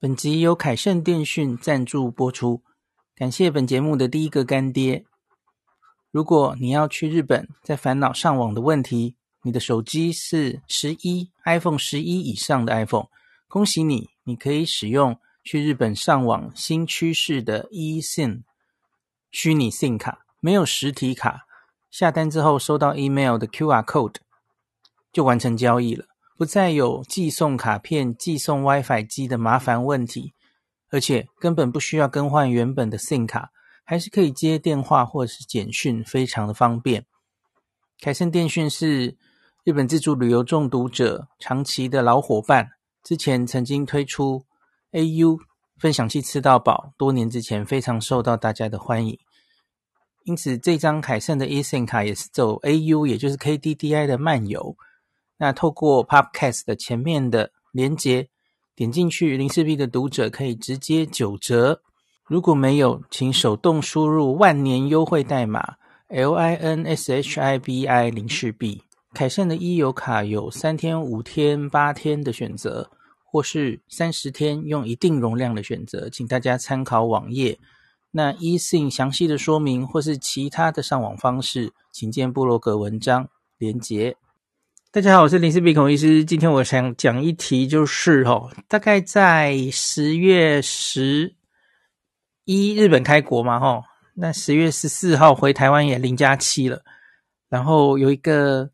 本集由凯盛电讯赞助播出，感谢本节目的第一个干爹。如果你要去日本，在烦恼上网的问题，你的手机是十一 iPhone 十一以上的 iPhone，恭喜你，你可以使用去日本上网新趋势的 eSIM 虚拟 SIM 卡，没有实体卡，下单之后收到 email 的 QR code 就完成交易了。不再有寄送卡片、寄送 WiFi 机的麻烦问题，而且根本不需要更换原本的 SIM 卡，还是可以接电话或是简讯，非常的方便。凯盛电讯是日本自助旅游中毒者长期的老伙伴，之前曾经推出 AU 分享器吃到饱，多年之前非常受到大家的欢迎，因此这张凯盛的 eSIM 卡也是走 AU，也就是 KDDI 的漫游。那透过 Podcast 的前面的连结点进去，零四 B 的读者可以直接九折。如果没有，请手动输入万年优惠代码 L I N S H I B I 零四 B。凯盛的 e 游卡有三天、五天、八天的选择，或是三十天用一定容量的选择，请大家参考网页。那 eSIM 详细的说明或是其他的上网方式，请见部落格文章连结。大家好，我是林氏璧孔医师。今天我想讲一题，就是哦，大概在十月十一日本开国嘛，吼，那十月十四号回台湾也零加七了。然后有一个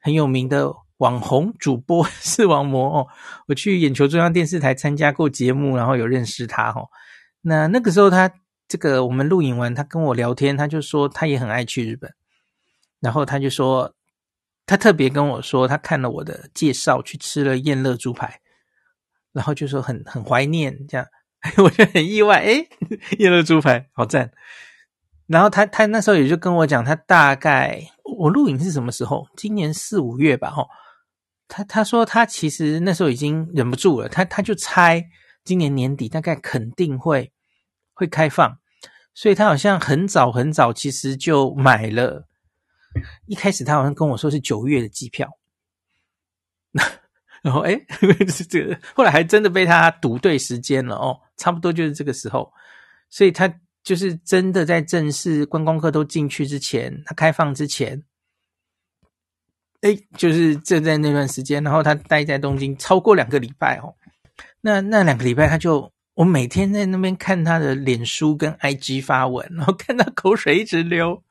很有名的网红主播 视网膜哦，我去眼球中央电视台参加过节目，然后有认识他哦。那那个时候他这个我们录影完，他跟我聊天，他就说他也很爱去日本，然后他就说。他特别跟我说，他看了我的介绍，去吃了燕乐猪排，然后就说很很怀念这样，我就很意外，诶，燕乐猪排好赞。然后他他那时候也就跟我讲，他大概我录影是什么时候？今年四五月吧，吼。他他说他其实那时候已经忍不住了，他他就猜今年年底大概肯定会会开放，所以他好像很早很早其实就买了。一开始他好像跟我说是九月的机票，然后诶 这个后来还真的被他赌对时间了哦，差不多就是这个时候，所以他就是真的在正式观光客都进去之前，他开放之前，诶就是正在那段时间，然后他待在东京超过两个礼拜哦，那那两个礼拜他就我每天在那边看他的脸书跟 IG 发文，然后看他口水一直流。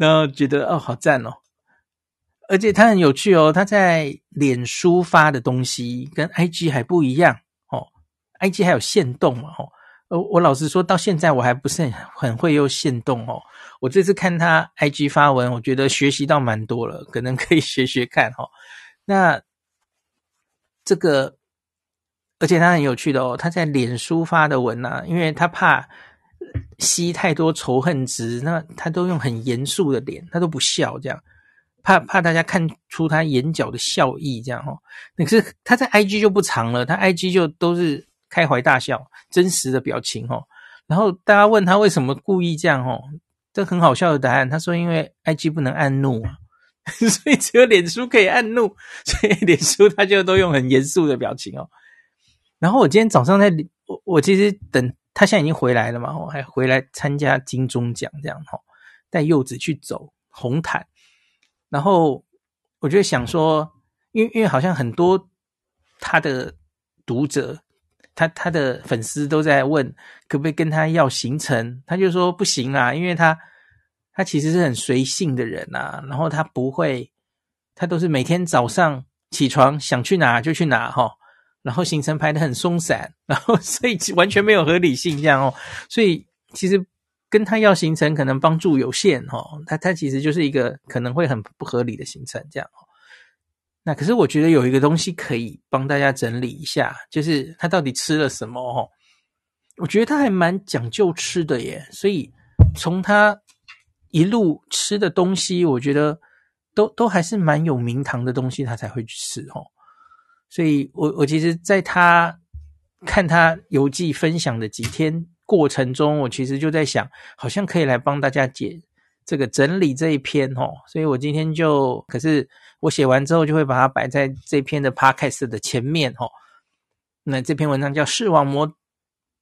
然后觉得哦，好赞哦，而且他很有趣哦。他在脸书发的东西跟 IG 还不一样哦，IG 还有限动哦。呃，我老实说到现在我还不是很很会用限动哦。我这次看他 IG 发文，我觉得学习到蛮多了，可能可以学学看哦。那这个，而且他很有趣的哦。他在脸书发的文呢，因为他怕。吸太多仇恨值，那他都用很严肃的脸，他都不笑，这样怕怕大家看出他眼角的笑意，这样哦。可是他在 IG 就不长了，他 IG 就都是开怀大笑，真实的表情哦。然后大家问他为什么故意这样哦，这很好笑的答案，他说因为 IG 不能按怒啊，所以只有脸书可以按怒，所以脸书他就都用很严肃的表情哦。然后我今天早上在，我我其实等。他现在已经回来了嘛？我还回来参加金钟奖这样哈，带柚子去走红毯，然后我就想说，因为因为好像很多他的读者，他他的粉丝都在问可不可以跟他要行程，他就说不行啦，因为他他其实是很随性的人呐，然后他不会，他都是每天早上起床想去哪就去哪哈。然后行程排得很松散，然后 所以完全没有合理性这样哦，所以其实跟他要行程可能帮助有限哦，他他其实就是一个可能会很不合理的行程这样哦。那可是我觉得有一个东西可以帮大家整理一下，就是他到底吃了什么哦？我觉得他还蛮讲究吃的耶，所以从他一路吃的东西，我觉得都都还是蛮有名堂的东西，他才会去吃哦。所以我我其实在他看他游记分享的几天过程中，我其实就在想，好像可以来帮大家解这个整理这一篇哦。所以我今天就，可是我写完之后就会把它摆在这篇的 podcast 的前面哦。那这篇文章叫视网膜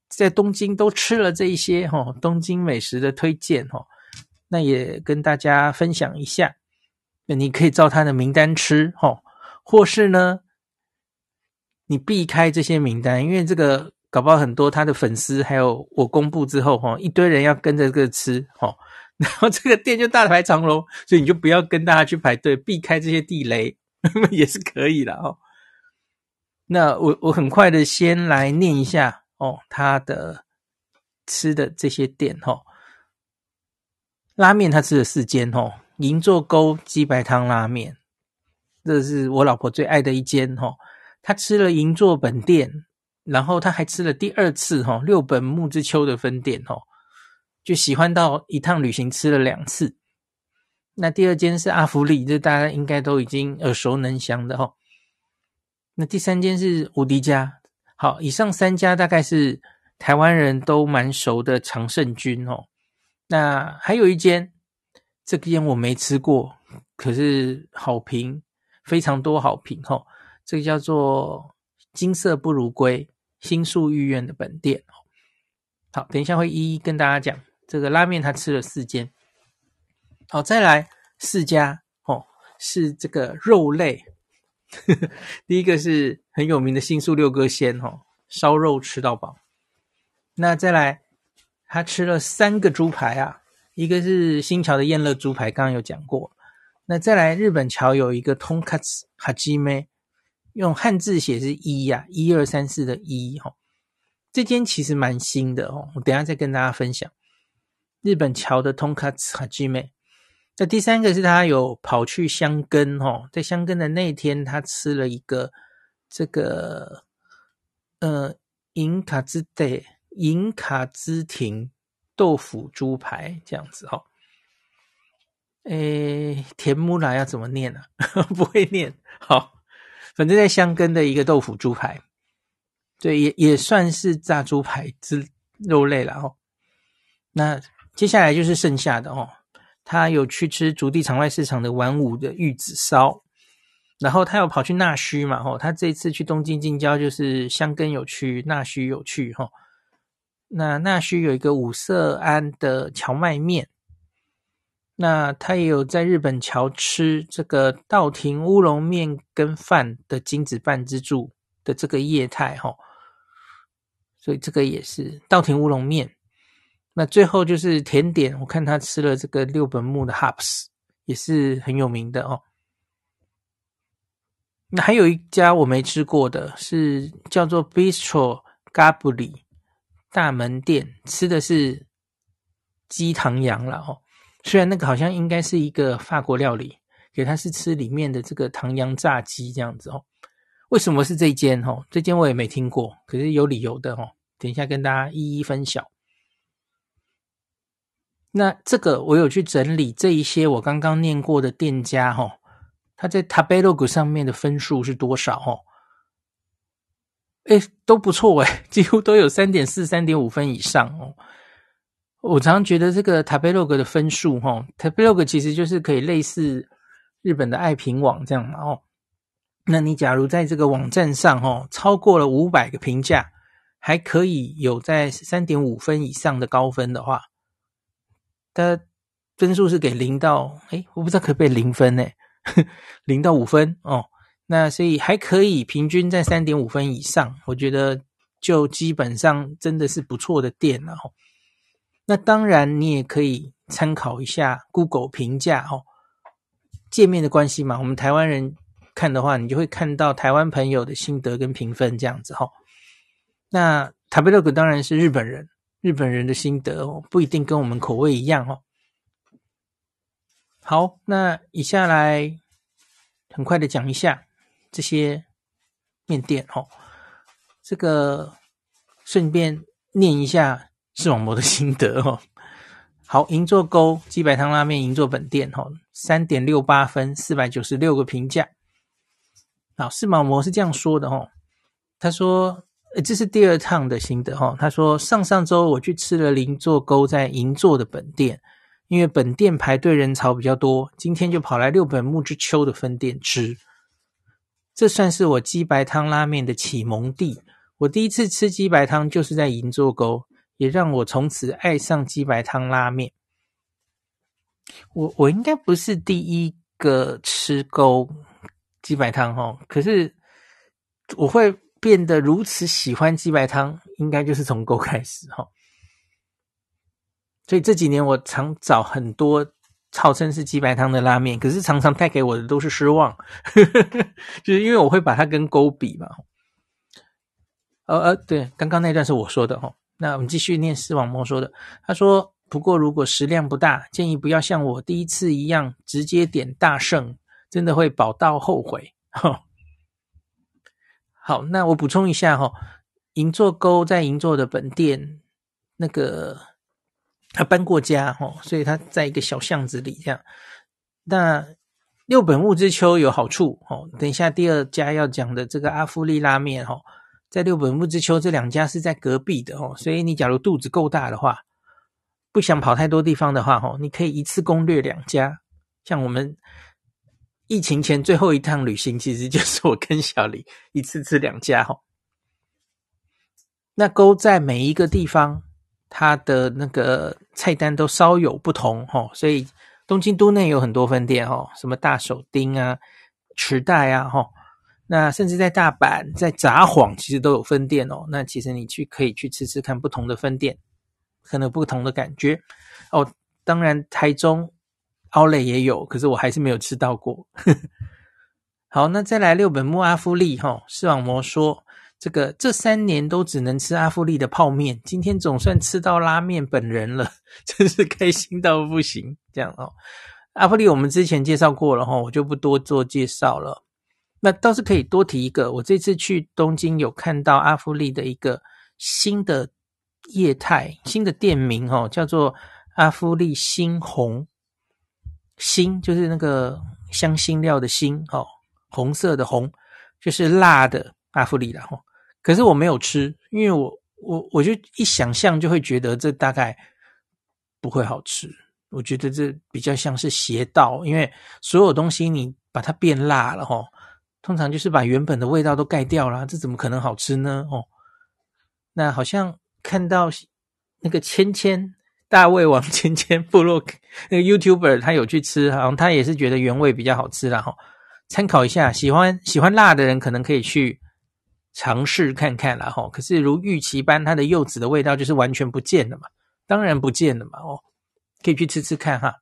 在东京都吃了这一些哈、哦，东京美食的推荐哈、哦，那也跟大家分享一下。那你可以照他的名单吃哈、哦，或是呢，你避开这些名单，因为这个搞不好很多他的粉丝，还有我公布之后哈、一堆人要跟着这个吃哈、然后这个店就大排长龙，所以你就不要跟大家去排队，避开这些地雷 也是可以的哈。那我我很快的先来念一下哦，他的吃的这些店哈、拉面他吃了四间哦。银座沟鸡白汤拉面，这是我老婆最爱的一间哈。他吃了银座本店，然后他还吃了第二次哈六本木之丘的分店哦，就喜欢到一趟旅行吃了两次。那第二间是阿福里，这大家应该都已经耳熟能详的哈。那第三间是无敌家。好，以上三家大概是台湾人都蛮熟的常胜军哦。那还有一间。这间我没吃过，可是好评非常多，好评吼。这个叫做金色不如归新宿御苑的本店。好，等一下会一一跟大家讲这个拉面，他吃了四间。好，再来四家哦，是这个肉类。第一个是很有名的新宿六哥鲜哦，烧肉吃到饱。那再来，他吃了三个猪排啊。一个是新桥的燕乐猪排，刚刚有讲过。那再来日本桥有一个通卡兹哈基梅，用汉字写是一呀，一二三四的一哈。这间其实蛮新的哦，我等下再跟大家分享日本桥的通卡兹哈基梅。那第三个是他有跑去箱根哈，在箱根的那天，他吃了一个这个呃银卡兹的银卡兹亭。豆腐猪排这样子、哦，诶，田木拉要怎么念呢、啊？不会念。好，反正在箱根的一个豆腐猪排，对，也也算是炸猪排之肉类了哦。那接下来就是剩下的哦，他有去吃竹地场外市场的玩五的玉子烧，然后他有跑去纳须嘛？哦，他这次去东京近郊就是箱根有去，纳须有去哈。那纳须有一个五色庵的荞麦面，那他也有在日本桥吃这个稻庭乌龙面跟饭的金子半之助的这个业态哈，所以这个也是稻庭乌龙面。那最后就是甜点，我看他吃了这个六本木的 Hops，也是很有名的哦。那还有一家我没吃过的是叫做 Bistro Gabri。大门店吃的是鸡唐扬了哦，虽然那个好像应该是一个法国料理，给他是吃里面的这个唐扬炸鸡这样子哦。为什么是这间哦？这间我也没听过，可是有理由的哦。等一下跟大家一一分享。那这个我有去整理这一些我刚刚念过的店家哈，他在 Tabelog 上面的分数是多少哦？哎，都不错哎，几乎都有三点四、三点五分以上哦。我常常觉得这个 Tabelog 的分数哈，Tabelog 其实就是可以类似日本的爱评网这样嘛哦。那你假如在这个网站上哈，超过了五百个评价，还可以有在三点五分以上的高分的话，它分数是给零到哎，我不知道可不可以零分呢？零到五分哦。那所以还可以平均在三点五分以上，我觉得就基本上真的是不错的店了哦。那当然你也可以参考一下 Google 评价哦，界面的关系嘛。我们台湾人看的话，你就会看到台湾朋友的心得跟评分这样子哈。那 Tabelog 当然是日本人，日本人的心得哦，不一定跟我们口味一样哦。好，那以下来很快的讲一下。这些面店哦，这个顺便念一下视网膜的心得哦。好，银座沟鸡白汤拉面，银座本店哦，三点六八分，四百九十六个评价。好，视网膜是这样说的哦，他说，呃这是第二趟的心得哦。他说，上上周我去吃了银座沟在银座的本店，因为本店排队人潮比较多，今天就跑来六本木之丘的分店吃。这算是我鸡白汤拉面的启蒙地。我第一次吃鸡白汤就是在银座沟，也让我从此爱上鸡白汤拉面。我我应该不是第一个吃沟鸡白汤哈，可是我会变得如此喜欢鸡白汤，应该就是从沟开始哈。所以这几年我常找很多号称是鸡白汤的拉面，可是常常带给我的都是失望，就是因为我会把它跟勾比嘛。呃呃，对，刚刚那段是我说的哈。那我们继续念视网膜说的，他说。不过，如果食量不大，建议不要像我第一次一样直接点大圣，真的会饱到后悔。好，那我补充一下哈，银座沟在银座的本店，那个他搬过家哈，所以他在一个小巷子里这样。那六本木之丘有好处哦，等一下第二家要讲的这个阿夫利拉面哈，在六本木之丘这两家是在隔壁的哦，所以你假如肚子够大的话。不想跑太多地方的话，吼，你可以一次攻略两家。像我们疫情前最后一趟旅行，其实就是我跟小李一次吃两家，吼。那沟在每一个地方，它的那个菜单都稍有不同，吼。所以东京都内有很多分店，吼，什么大手町啊、池袋啊，吼。那甚至在大阪、在札幌，其实都有分店哦。那其实你去可以去吃吃看不同的分店。可能不同的感觉哦，当然台中奥莱也有，可是我还是没有吃到过。好，那再来六本木阿夫利哈，视网膜说这个这三年都只能吃阿夫利的泡面，今天总算吃到拉面本人了，真是开心到不行。这样哦，阿夫利我们之前介绍过了哈，我就不多做介绍了。那倒是可以多提一个，我这次去东京有看到阿芙利的一个新的。业态新的店名哦，叫做阿芙利新红，新就是那个香辛料的辛哦，红色的红就是辣的阿芙利啦吼。可是我没有吃，因为我我我就一想象就会觉得这大概不会好吃。我觉得这比较像是邪道，因为所有东西你把它变辣了吼，通常就是把原本的味道都盖掉了，这怎么可能好吃呢？哦，那好像。看到那个芊芊大胃王千千部落那个 YouTuber，他有去吃，好像他也是觉得原味比较好吃啦哈。参考一下，喜欢喜欢辣的人可能可以去尝试看看啦哈。可是如预期般，它的柚子的味道就是完全不见了嘛，当然不见了嘛哦，可以去吃吃看哈。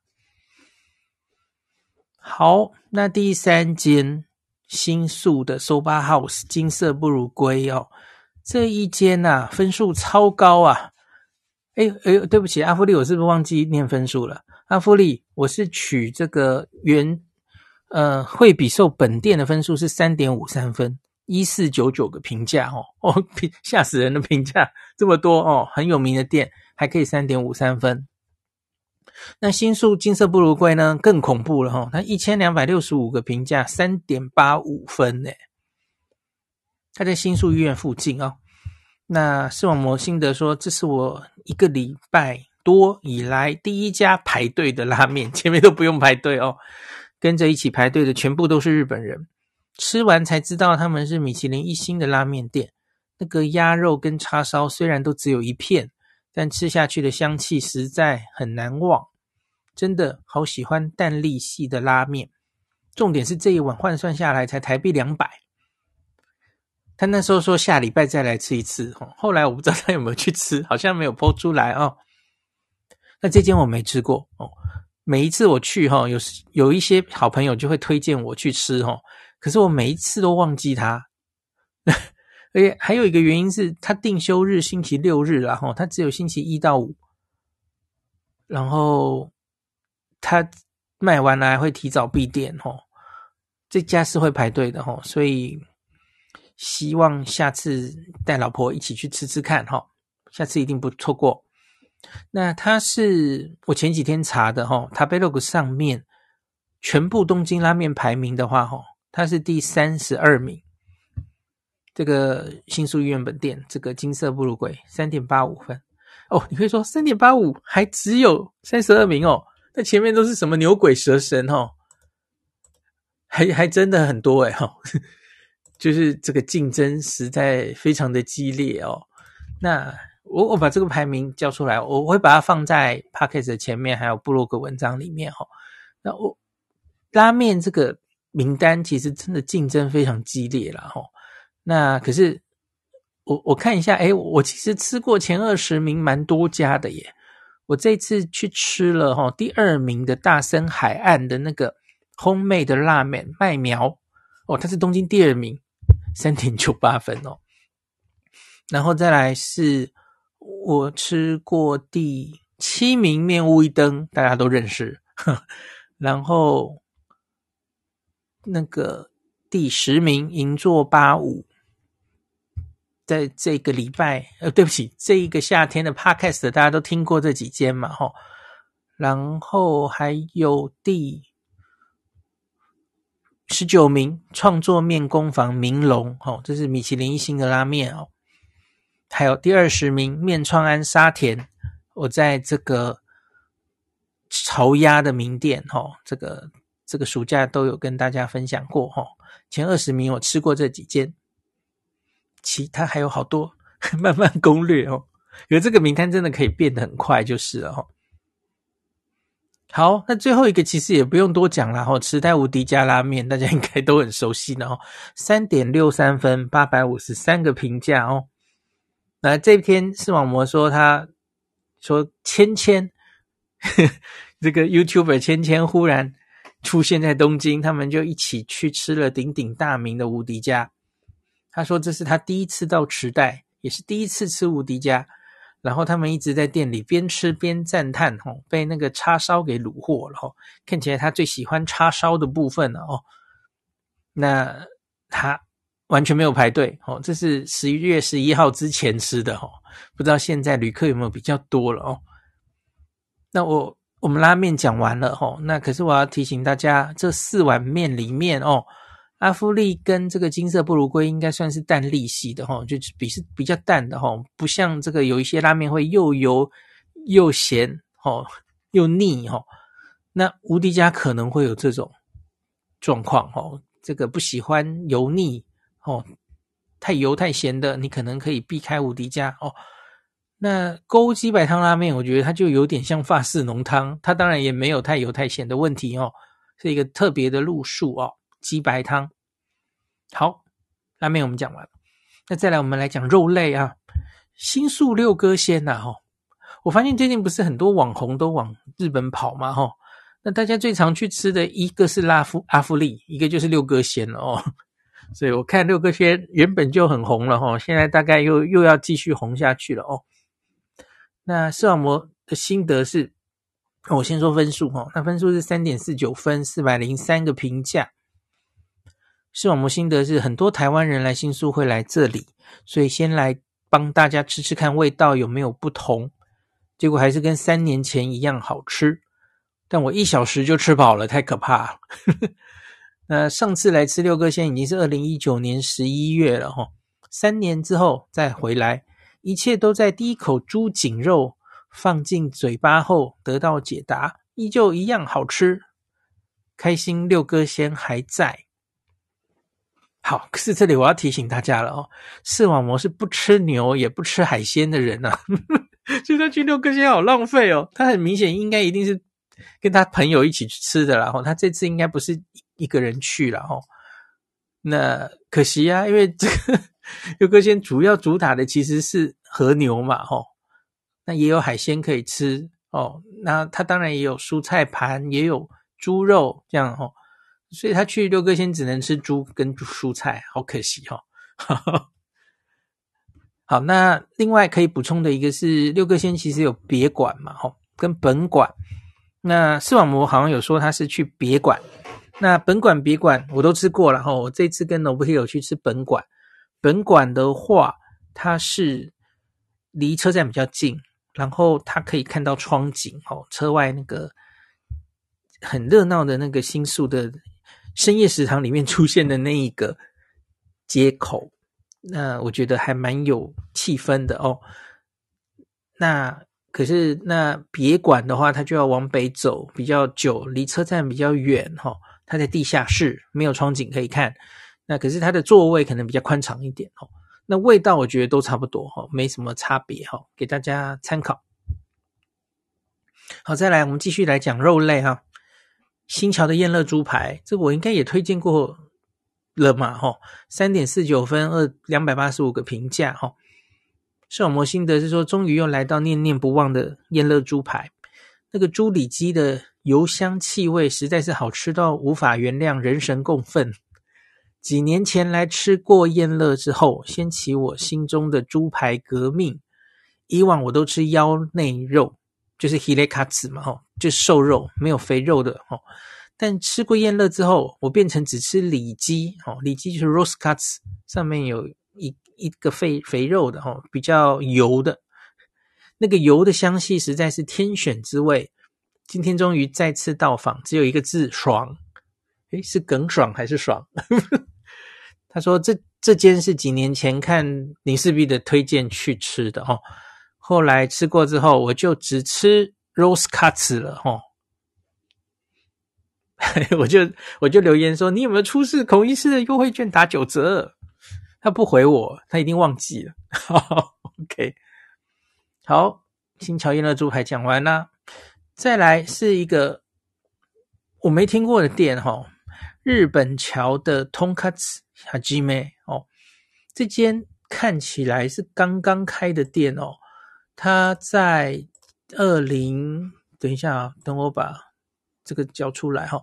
好，那第三间新宿的 Soba House 金色不如归哦。这一间呐、分数超高啊！哎哎，对不起，阿夫利，我是不是忘记念分数了？阿夫利，我是取这个原呃惠比寿本店的分数是三点五三分，一四九九个评价哦哦，评 吓死人的评价这么多哦，很有名的店还可以三点五三分。那新宿金色不如归呢，更恐怖了哈、哦，它一千两百六十五个评价，三点八五分呢。他在新宿医院附近哦。那视网膜心得说，这是我一个礼拜多以来第一家排队的拉面，前面都不用排队哦。跟着一起排队的全部都是日本人，吃完才知道他们是米其林一星的拉面店。那个鸭肉跟叉烧虽然都只有一片，但吃下去的香气实在很难忘。真的好喜欢淡丽系的拉面，重点是这一碗换算下来才台币两百。他那时候说下礼拜再来吃一次，后来我不知道他有没有去吃，好像没有 po 出来哦。那这间我没吃过哦。每一次我去哈，有有一些好朋友就会推荐我去吃哈，可是我每一次都忘记他。而且还有一个原因是他定休日星期六日，然后他只有星期一到五，然后他卖完了会提早闭店哈。这家是会排队的吼，所以。希望下次带老婆一起去吃吃看哈，下次一定不错过。那它是我前几天查的哈，它 Tabelog 上面全部东京拉面排名的话哈，它是第三十二名。这个新宿医院本店这个金色不如鬼三点八五分哦，你会说三点八五还只有三十二名哦，那前面都是什么牛鬼蛇神哦，还还真的很多诶哈。就是这个竞争实在非常的激烈哦。那我我把这个排名叫出来，我会把它放在 Podcast 的前面，还有部落格文章里面哈、哦。那我拉面这个名单其实真的竞争非常激烈了哈、哦。那可是我我看一下，诶，我其实吃过前二十名蛮多家的耶。我这次去吃了哈、哦，第二名的大森海岸的那个 Homemade 的拉面麦苗哦，它是东京第二名，三点九八分哦。然后再来是我吃过第七名面屋一灯，大家都认识。呵，然后那个第十名银座八五，在这个礼拜呃，对不起，这一个夏天的 Podcast 大家都听过这几间嘛，吼。然后还有第十九名创作面工坊明龙，吼，这是米其林一星的拉面哦。还有第二十名面创安沙田，我在这个潮鸭的名店哈，这个这个暑假都有跟大家分享过哈。前二十名我吃过这几间，其他还有好多，慢慢攻略哦。有这个名单真的可以变得很快，就是了哈。好，那最后一个其实也不用多讲了哈，池袋无敌家拉面大家应该都很熟悉的哦，三点六三分，八百五十三个评价哦。那这篇视网膜说，他说芊芊，这个 YouTuber 芊芊忽然出现在东京，他们就一起去吃了鼎鼎大名的无敌家。他说这是他第一次到池袋，也是第一次吃无敌家。然后他们一直在店里边吃边赞叹，吼，被那个叉烧给虏获了，吼，看起来他最喜欢叉烧的部分了，哦。那他。完全没有排队哦，这是十一月十一号之前吃的哦，不知道现在旅客有没有比较多了哦。那我我们拉面讲完了哦，那可是我要提醒大家，这四碗面里面哦，阿芙丽跟这个金色不鲁龟应该算是淡丽系的哦，就是比是比较淡的哦，不像这个有一些拉面会又油又咸哦，又腻哦。那无敌家可能会有这种状况哦，这个不喜欢油腻。哦，太油太咸的，你可能可以避开无敌家哦。那沟鸡白汤拉面，我觉得它就有点像法式浓汤，它当然也没有太油太咸的问题哦，是一个特别的路数哦。鸡白汤，好，拉面我们讲完，那再来我们来讲肉类啊，新宿六哥鲜呐哈。我发现最近不是很多网红都往日本跑嘛哈，那大家最常去吃的一个是拉夫阿芙利，一个就是六哥鲜哦。所以我看六哥鲜原本就很红了哈，现在大概又又要继续红下去了哦。那视网膜的心得是，我先说分数哈，那分数是三点四九分，四百零三个评价。视网膜心得是，很多台湾人来新宿会来这里，所以先来帮大家吃吃看味道有没有不同，结果还是跟三年前一样好吃，但我一小时就吃饱了，太可怕了。那上次来吃六哥仙已经是二零一九年十一月了哈，三年之后再回来，一切都在第一口猪颈肉放进嘴巴后得到解答，依旧一样好吃，开心六哥仙还在。好，可是这里我要提醒大家了哦，视网膜是不吃牛也不吃海鲜的人啊，就算去六哥鲜好浪费哦，他很明显应该一定是跟他朋友一起去吃的啦，然后他这次应该不是。一个人去了哦，那可惜啊，因为这个六哥鲜主要主打的其实是和牛嘛，吼，那也有海鲜可以吃哦，那他当然也有蔬菜盘，也有猪肉这样哦，所以他去六哥鲜只能吃猪跟蔬菜，好可惜哦。好，那另外可以补充的一个是六哥鲜其实有别馆嘛，吼，跟本馆，那视网膜好像有说他是去别馆。那本馆别馆我都吃过了哈，我这次跟 Nobuhiro 去吃本馆。本馆的话，它是离车站比较近，然后它可以看到窗景哦，车外那个很热闹的那个新宿的深夜食堂里面出现的那一个街口，那我觉得还蛮有气氛的哦。那可是那别馆的话，它就要往北走比较久，离车站比较远哈。它在地下室，没有窗景可以看。那可是它的座位可能比较宽敞一点哦。那味道我觉得都差不多哈，没什么差别哈，给大家参考。好，再来我们继续来讲肉类哈。新桥的燕乐猪排，这我应该也推荐过了嘛哈，三点四九分，二两百八十五个评价哈。视网膜心得是说，终于又来到念念不忘的燕乐猪排，那个猪里脊的油香气味实在是好吃到无法原谅，人神共愤。几年前来吃过燕乐之后，掀起我心中的猪排革命。以往我都吃腰内肉，就是 hile 卡子嘛，吼，就瘦肉，没有肥肉的，哦。但吃过燕乐之后，我变成只吃里脊，哦，里脊就是 roast cuts，上面有一一个肥肥肉的，哦，比较油的，那个油的香气实在是天选之味。今天终于再次到访，只有一个字，爽。诶，是耿爽还是爽？他说这：“这间是几年前看林氏璧的推荐去吃的哦，后来吃过之后，我就只吃 rose cuts 了哦。我就我就留言说：你有没有出示孔医师的优惠券打九折？他不回我，他一定忘记了。好，OK，好，新桥燕乐猪排讲完了，再来是一个我没听过的店哈、哦，日本桥的 Tonkatsu。”哈基妹哦，这间看起来是刚刚开的店哦。他在二零，等一下啊，等我把这个交出来哈。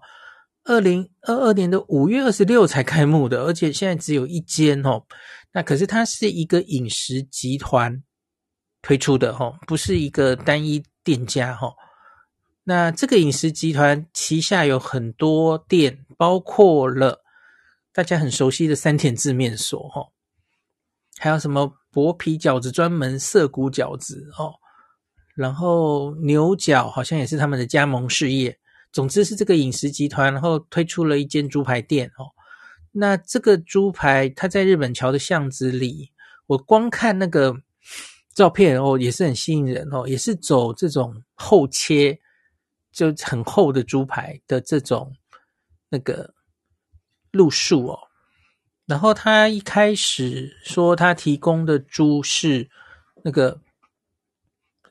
二零二二年的五月二十六才开幕的，而且现在只有一间哦。那可是它是一个饮食集团推出的哈，不是一个单一店家哈。那这个饮食集团旗下有很多店，包括了。大家很熟悉的三田字面所，哈，还有什么薄皮饺子专门涩谷饺子哦，然后牛角好像也是他们的加盟事业。总之是这个饮食集团，然后推出了一间猪排店哦。那这个猪排它在日本桥的巷子里，我光看那个照片哦，也是很吸引人哦，也是走这种厚切就很厚的猪排的这种那个。路数哦，然后他一开始说他提供的猪是那个，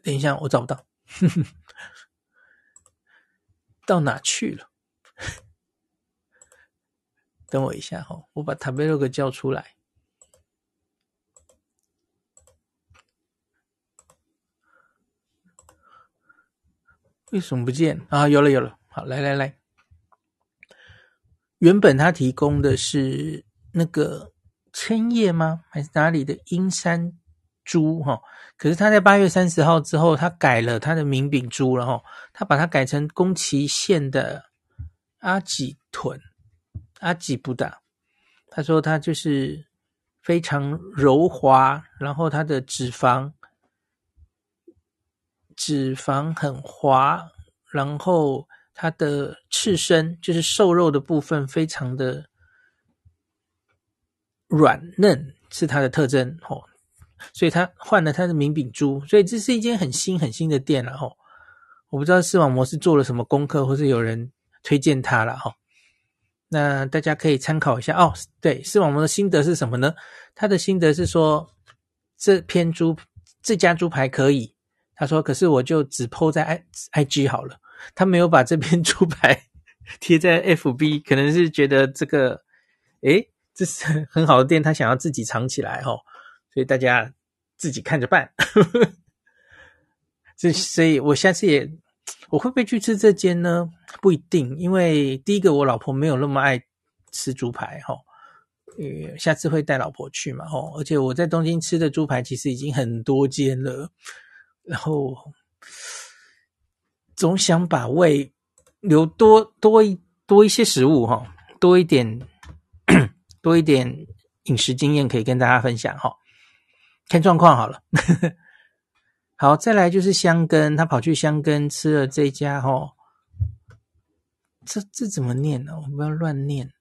等一下我找不到，到哪去了？等我一下哈，我把 Tabelog 叫出来，为什么不见啊？有了有了，好，来来来。原本他提供的是那个千叶吗？还是哪里的阴山猪？哈，可是他在八月三十号之后，他改了他的名饼猪了哈，他把它改成宫崎县的阿吉豚，阿吉不大。他说他就是非常柔滑，然后它的脂肪脂肪很滑，然后。它的刺身就是瘦肉的部分，非常的软嫩，是它的特征哦。所以他换了他的名饼猪，所以这是一间很新很新的店了哦。我不知道视网膜是做了什么功课，或是有人推荐他了哈。那大家可以参考一下哦。对，视网膜的心得是什么呢？他的心得是说，这篇猪这家猪排可以，他说，可是我就只 po 在 I I G 好了。他没有把这篇猪排 贴在 FB，可能是觉得这个，诶，这是很好的店，他想要自己藏起来哦，所以大家自己看着办。这所以，我下次也我会不会去吃这间呢？不一定，因为第一个我老婆没有那么爱吃猪排哈，呃，下次会带老婆去嘛，哦，而且我在东京吃的猪排其实已经很多间了，然后。总想把胃留多多一多一些食物哈，多一点 多一点饮食经验可以跟大家分享哈，看状况好了。好，再来就是香根，他跑去香根吃了这家哈，这这怎么念呢？我不要乱念，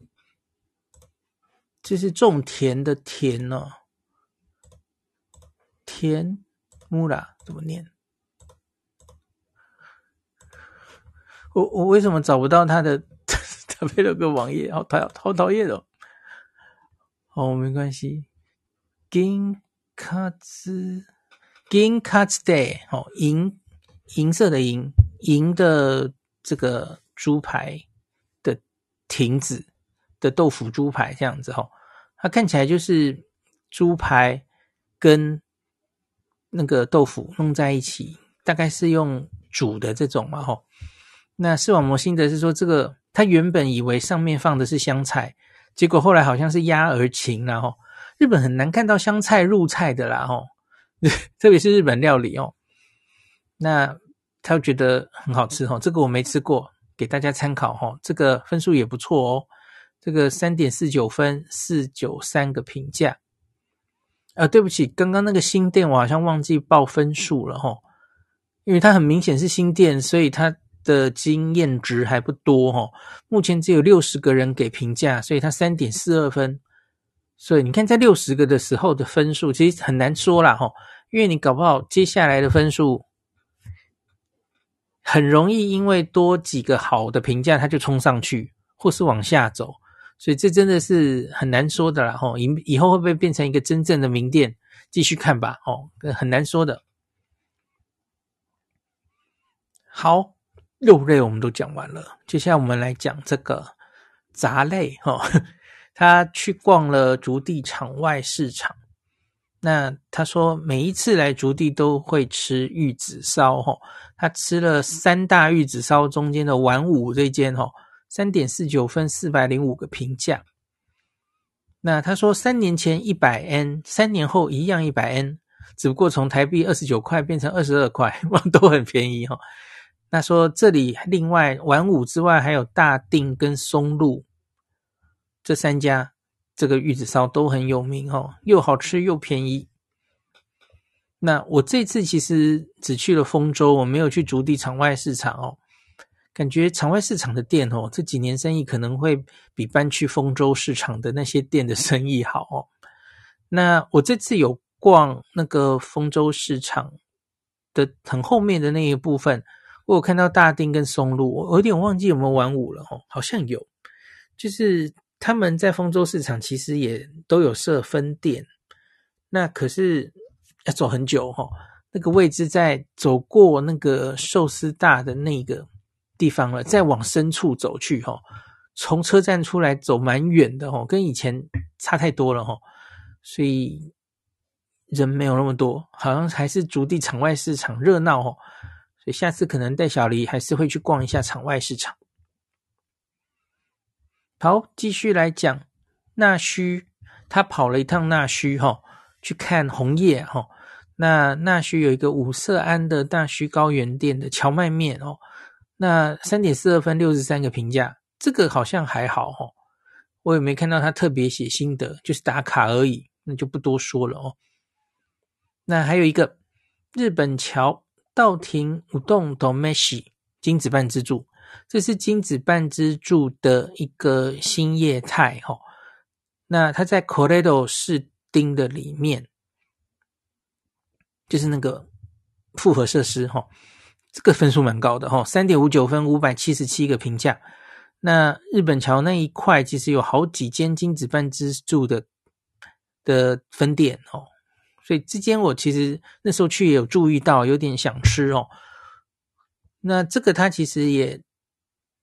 这是种田的田哦，田木拉怎么念？我我为什么找不到他的 他配了个网页？好讨好讨厌哦！哦，没关系。银卡兹，银卡兹 day，哦，银银色的银，银的这个猪排的亭子的豆腐猪排这样子哈、哦，它看起来就是猪排跟那个豆腐弄在一起，大概是用煮的这种嘛哈、哦。那视网膜心得是说，这个他原本以为上面放的是香菜。结果后来好像是鸭儿芹，然后日本很难看到香菜入菜的啦，吼，特别是日本料理哦。那他觉得很好吃，吼，这个我没吃过，给大家参考，哦，这个分数也不错哦，这个三点四九分，四九三个评价。呃，对不起，刚刚那个新店我好像忘记报分数了，吼，因为它很明显是新店，所以它。的经验值还不多哈，目前只有六十个人给评价，所以他三点四二分。所以你看，在六十个的时候的分数，其实很难说啦哈，因为你搞不好接下来的分数很容易因为多几个好的评价，它就冲上去，或是往下走，所以这真的是很难说的啦哈。以以后会不会变成一个真正的名店，继续看吧哦，很难说的。好。肉类我们都讲完了，接下来我们来讲这个杂类哈。他去逛了竹地场外市场，那他说每一次来竹地都会吃玉子烧哈。他吃了三大玉子烧中间的丸五这间哈，三点四九分，四百零五个评价。那他说三年前一百 N，三年后一样一百 N，只不过从台币二十九块变成二十二块，都很便宜哈。那说这里另外丸五之外还有大定跟松露这三家，这个玉子烧都很有名哦，又好吃又便宜。那我这次其实只去了丰州，我没有去竹地场外市场哦。感觉场外市场的店哦，这几年生意可能会比搬去丰州市场的那些店的生意好哦。那我这次有逛那个丰州市场的很后面的那一部分。我有看到大丁跟松露，我有点忘记有没有玩五了哦，好像有，就是他们在丰州市场其实也都有设分店，那可是要走很久哈，那个位置在走过那个寿司大的那个地方了，再往深处走去哈，从车站出来走蛮远的哈，跟以前差太多了哈，所以人没有那么多，好像还是筑地场外市场热闹哦。所以下次可能带小黎还是会去逛一下场外市场。好，继续来讲纳须，他跑了一趟纳须哈，去看红叶哈。那纳须有一个五色庵的大须高原店的荞麦面哦，那三点四二分，六十三个评价，这个好像还好哈。我也没看到他特别写心得，就是打卡而已，那就不多说了哦。那还有一个日本桥。稻庭五洞斗美喜金子半自助，这是金子半支柱的一个新业态哈。那它在 Corredo 市町的里面，就是那个复合设施哈。这个分数蛮高的哈，三点五九分，五百七十七个评价。那日本桥那一块其实有好几间金子半支柱的的分店哦。所以之间我其实那时候去也有注意到，有点想吃哦。那这个它其实也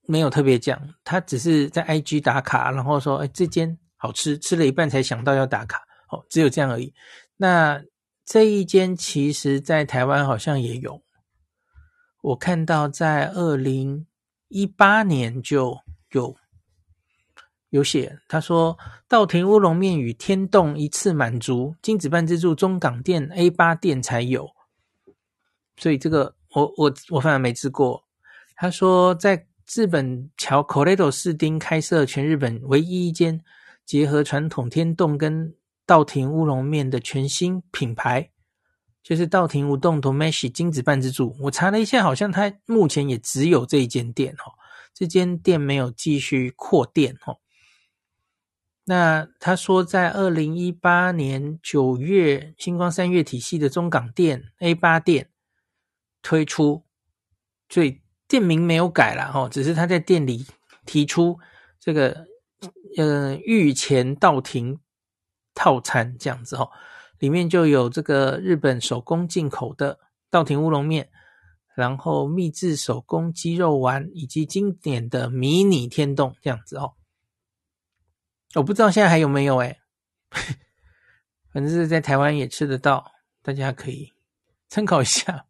没有特别讲，他只是在 IG 打卡，然后说：“哎，这间好吃。”吃了一半才想到要打卡，哦，只有这样而已。那这一间其实在台湾好像也有，我看到在二零一八年就有。有写，他说稻庭乌龙面与天洞一次满足，金子半自助中港店 A 八店才有，所以这个我我我反而没吃过。他说在日本桥 Corredo 市町开设全日本唯一一间结合传统天洞跟稻庭乌龙面的全新品牌，就是稻庭乌洞 Tomeshi 金子半之助。我查了一下，好像他目前也只有这一间店哦，这间店没有继续扩店哦。那他说，在二零一八年九月，星光三月体系的中港店 A 八店推出，最店名没有改了哈，只是他在店里提出这个呃御前道庭套餐这样子哦，里面就有这个日本手工进口的稻庭乌龙面，然后秘制手工鸡肉丸，以及经典的迷你天洞这样子哦。我不知道现在还有没有诶，反正是在台湾也吃得到，大家可以参考一下。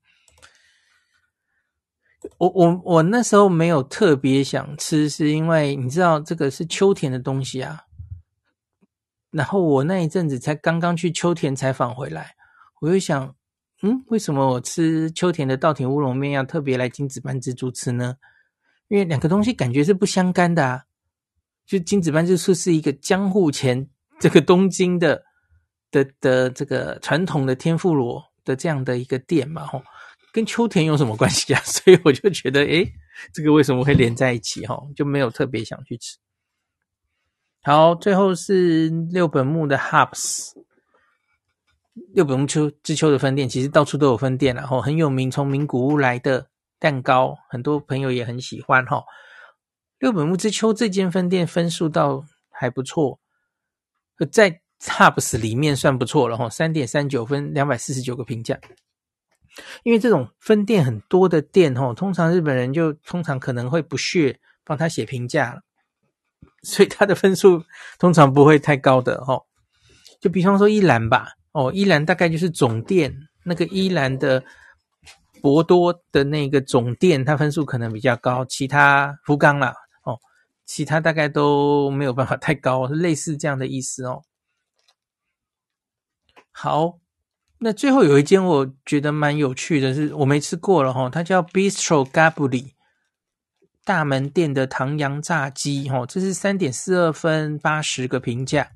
我我我那时候没有特别想吃，是因为你知道这个是秋田的东西啊。然后我那一阵子才刚刚去秋田采访回来，我就想，嗯，为什么我吃秋田的稻田乌龙面要特别来金子班自助吃呢？因为两个东西感觉是不相干的啊。就金子班自助是一个江户前这个东京的的的这个传统的天妇罗的这样的一个店嘛，吼。跟秋田有什么关系啊？所以我就觉得，诶，这个为什么会连在一起？哈，就没有特别想去吃。好，最后是六本木的 Hubs，六本木秋之秋的分店，其实到处都有分店，然后很有名，从名古屋来的蛋糕，很多朋友也很喜欢。哈，六本木之秋这间分店分数倒还不错，在 Hubs 里面算不错了。哈，三点三九分，两百四十九个评价。因为这种分店很多的店，吼，通常日本人就通常可能会不屑帮他写评价了，所以他的分数通常不会太高的，吼。就比方说一兰吧，哦，一兰大概就是总店那个一兰的博多的那个总店，它分数可能比较高，其他福冈啦，哦，其他大概都没有办法太高，类似这样的意思哦。好。那最后有一间我觉得蛮有趣的是，我没吃过了哈，它叫 Bistro Gaburi 大门店的唐扬炸鸡哈，这是三点四二分八十个评价，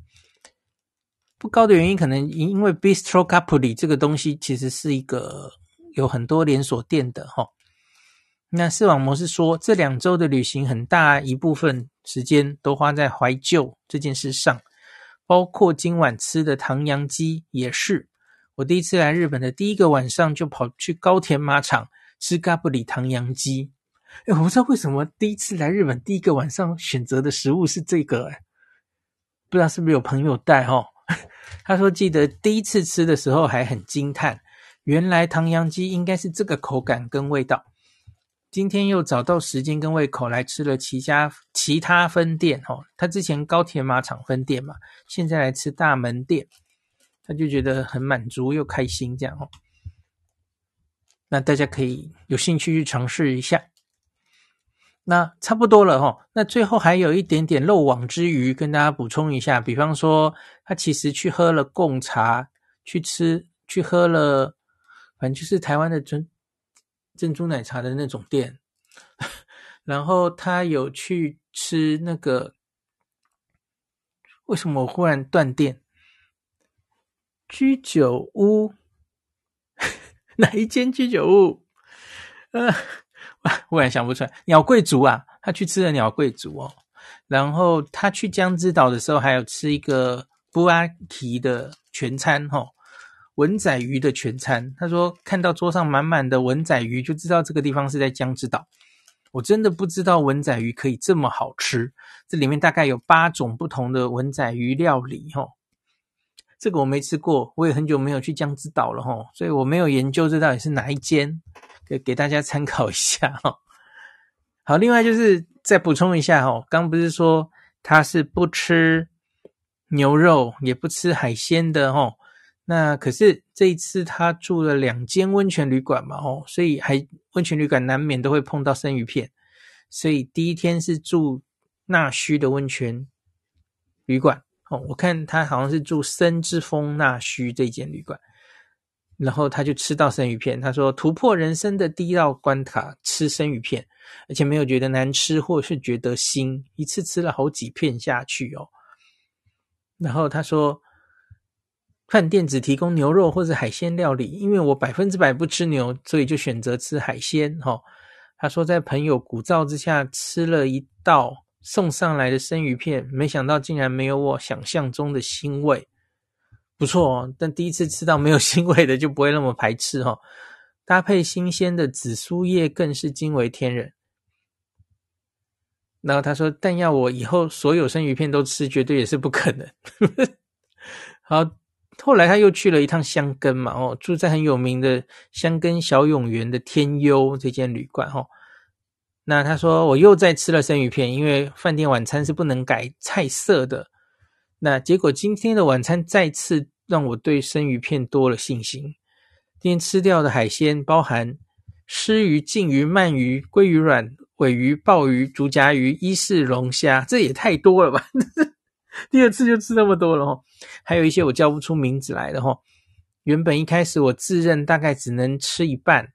不高的原因可能因为 Bistro Gaburi 这个东西其实是一个有很多连锁店的哈。那视网膜是说，这两周的旅行很大一部分时间都花在怀旧这件事上，包括今晚吃的唐扬鸡也是。我第一次来日本的第一个晚上，就跑去高田马场吃嘎布里唐扬鸡。哎，我不知道为什么第一次来日本第一个晚上选择的食物是这个，哎，不知道是不是有朋友带哈？他说记得第一次吃的时候还很惊叹，原来唐扬鸡应该是这个口感跟味道。今天又找到时间跟胃口来吃了其他其他分店哈，他之前高田马场分店嘛，现在来吃大门店。他就觉得很满足又开心，这样哦。那大家可以有兴趣去尝试一下。那差不多了哈。那最后还有一点点漏网之鱼，跟大家补充一下。比方说，他其实去喝了贡茶，去吃，去喝了，反正就是台湾的珍珍珠奶茶的那种店。然后他有去吃那个，为什么我忽然断电？居酒屋，哪一间居酒屋？呃，忽然想不出来。鸟贵族啊，他去吃了鸟贵族哦。然后他去江之岛的时候，还有吃一个布阿提的全餐哈、哦，吻仔鱼的全餐。他说看到桌上满满的文仔鱼，就知道这个地方是在江之岛。我真的不知道文仔鱼可以这么好吃。这里面大概有八种不同的文仔鱼料理哈。哦这个我没吃过，我也很久没有去江之岛了哈，所以我没有研究这到底是哪一间，给给大家参考一下哈。好，另外就是再补充一下哈，刚不是说他是不吃牛肉也不吃海鲜的哈，那可是这一次他住了两间温泉旅馆嘛哦，所以还温泉旅馆难免都会碰到生鱼片，所以第一天是住那须的温泉旅馆。哦我看他好像是住森之风那须这间旅馆，然后他就吃到生鱼片。他说突破人生的第一道关卡，吃生鱼片，而且没有觉得难吃或是觉得腥，一次吃了好几片下去哦。然后他说，饭店只提供牛肉或者海鲜料理，因为我百分之百不吃牛，所以就选择吃海鲜。哈，他说在朋友鼓噪之下吃了一道。送上来的生鱼片，没想到竟然没有我想象中的腥味，不错哦。但第一次吃到没有腥味的，就不会那么排斥哦。搭配新鲜的紫苏叶，更是惊为天人。然后他说：“但要我以后所有生鱼片都吃，绝对也是不可能。”好，后来他又去了一趟箱根嘛，哦，住在很有名的箱根小永园的天优这间旅馆，哦。那他说我又再吃了生鱼片，因为饭店晚餐是不能改菜色的。那结果今天的晚餐再次让我对生鱼片多了信心。今天吃掉的海鲜包含鰤鱼、鯖鱼、鳗鱼、鲑鱼卵、尾鱼、鲍鱼、竹筴鱼、伊势龙虾，这也太多了吧！第二次就吃那么多了哦。还有一些我叫不出名字来的哈。原本一开始我自认大概只能吃一半。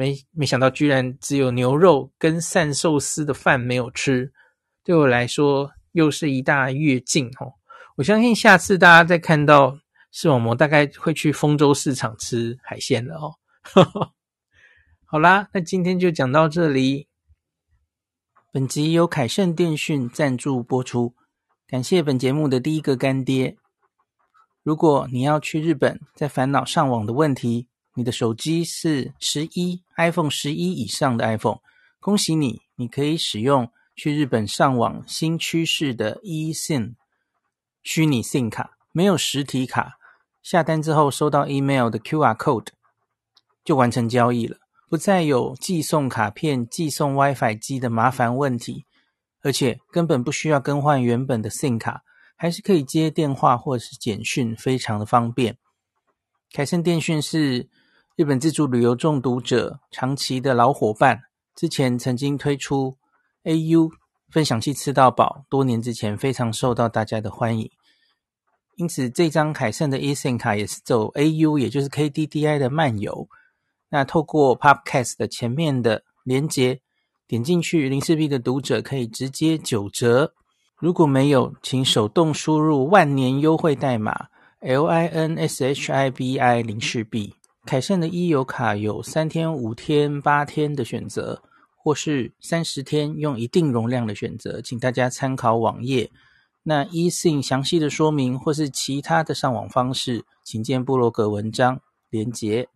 没没想到，居然只有牛肉跟膳寿司的饭没有吃，对我来说又是一大跃进哦。我相信下次大家再看到视网膜，大概会去丰州市场吃海鲜了哦。好啦，那今天就讲到这里。本集由凯盛电讯赞助播出，感谢本节目的第一个干爹。如果你要去日本，在烦恼上网的问题。你的手机是十一 iPhone 十一以上的 iPhone，恭喜你，你可以使用去日本上网新趋势的 eSIM 虚拟 SIM 卡，没有实体卡，下单之后收到 email 的 QR code 就完成交易了，不再有寄送卡片、寄送 WiFi 机的麻烦问题，而且根本不需要更换原本的 SIM 卡，还是可以接电话或是简讯，非常的方便。凯盛电讯是日本自助旅游中毒者长期的老伙伴，之前曾经推出 AU 分享器吃到饱，多年之前非常受到大家的欢迎。因此，这张凯盛的 eSIM 卡也是走 AU，也就是 KDDI 的漫游。那透过 Podcast 的前面的连结，点进去，零四 B 的读者可以直接九折。如果没有，请手动输入万年优惠代码 LINSHIBI 零四 B。凯盛的一游卡有三天、五天、八天的选择，或是三十天用一定容量的选择，请大家参考网页。那 E 信详细的说明或是其他的上网方式，请见部落格文章连结。